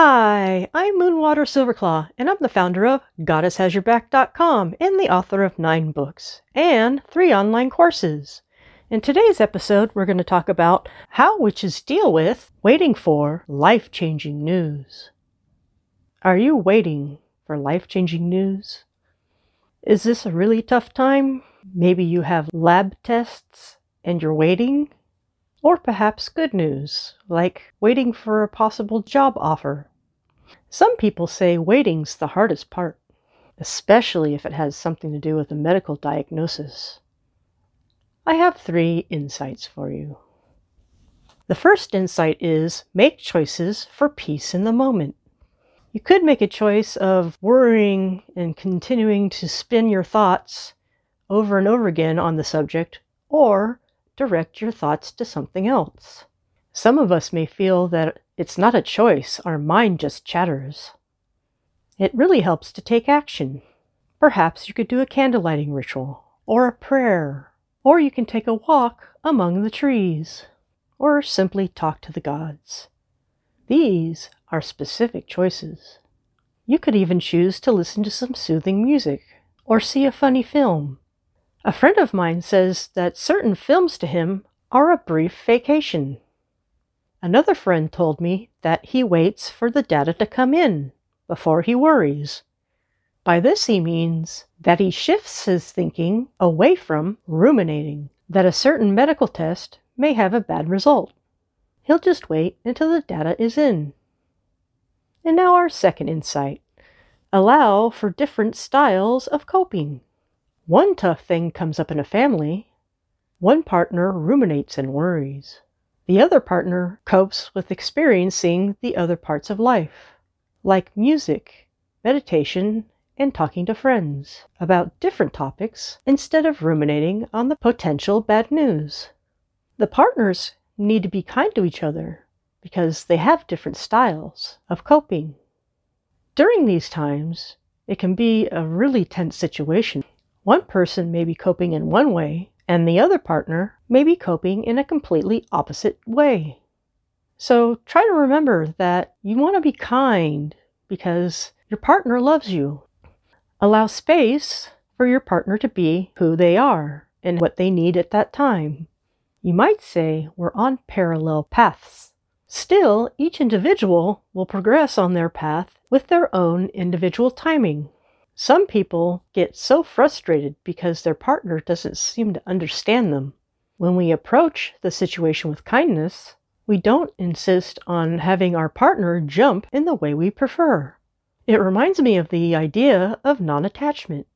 Hi, I'm Moonwater Silverclaw, and I'm the founder of GoddessHasYourBack.com and the author of nine books and three online courses. In today's episode, we're going to talk about how witches deal with waiting for life changing news. Are you waiting for life changing news? Is this a really tough time? Maybe you have lab tests and you're waiting? Or perhaps good news, like waiting for a possible job offer. Some people say waiting's the hardest part, especially if it has something to do with a medical diagnosis. I have three insights for you. The first insight is make choices for peace in the moment. You could make a choice of worrying and continuing to spin your thoughts over and over again on the subject, or direct your thoughts to something else. Some of us may feel that it's not a choice, our mind just chatters. It really helps to take action. Perhaps you could do a candlelighting ritual, or a prayer, or you can take a walk among the trees, or simply talk to the gods. These are specific choices. You could even choose to listen to some soothing music, or see a funny film, a friend of mine says that certain films to him are a brief vacation. Another friend told me that he waits for the data to come in before he worries. By this he means that he shifts his thinking away from ruminating that a certain medical test may have a bad result. He'll just wait until the data is in. And now our second insight. Allow for different styles of coping. One tough thing comes up in a family. One partner ruminates and worries. The other partner copes with experiencing the other parts of life, like music, meditation, and talking to friends about different topics instead of ruminating on the potential bad news. The partners need to be kind to each other because they have different styles of coping. During these times, it can be a really tense situation one person may be coping in one way, and the other partner may be coping in a completely opposite way. So try to remember that you want to be kind because your partner loves you. Allow space for your partner to be who they are and what they need at that time. You might say we're on parallel paths. Still, each individual will progress on their path with their own individual timing. Some people get so frustrated because their partner doesn't seem to understand them. When we approach the situation with kindness, we don't insist on having our partner jump in the way we prefer. It reminds me of the idea of non attachment.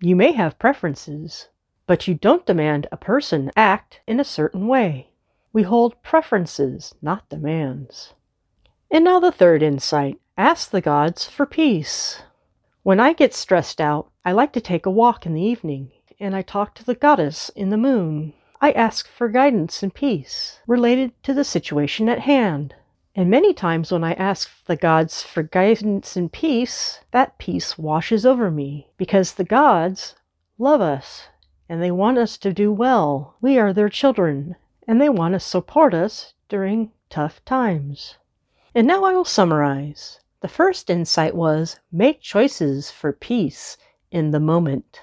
You may have preferences, but you don't demand a person act in a certain way. We hold preferences, not demands. And now the third insight ask the gods for peace. When I get stressed out, I like to take a walk in the evening, and I talk to the goddess in the moon. I ask for guidance and peace related to the situation at hand. And many times when I ask the gods for guidance and peace, that peace washes over me because the gods love us and they want us to do well. We are their children and they want to support us during tough times. And now I will summarize. The first insight was make choices for peace in the moment.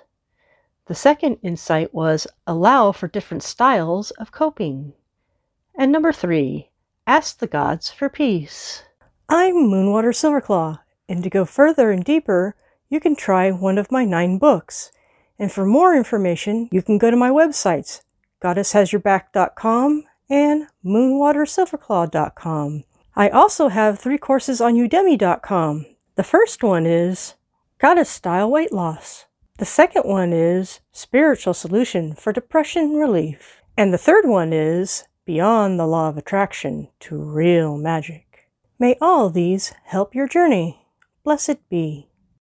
The second insight was allow for different styles of coping. And number three, ask the gods for peace. I'm Moonwater Silverclaw, and to go further and deeper, you can try one of my nine books. And for more information, you can go to my websites, goddesshasyourback.com and moonwatersilverclaw.com. I also have three courses on udemy.com. The first one is Goddess Style Weight Loss. The second one is Spiritual Solution for Depression Relief. And the third one is Beyond the Law of Attraction to Real Magic. May all these help your journey. Blessed be.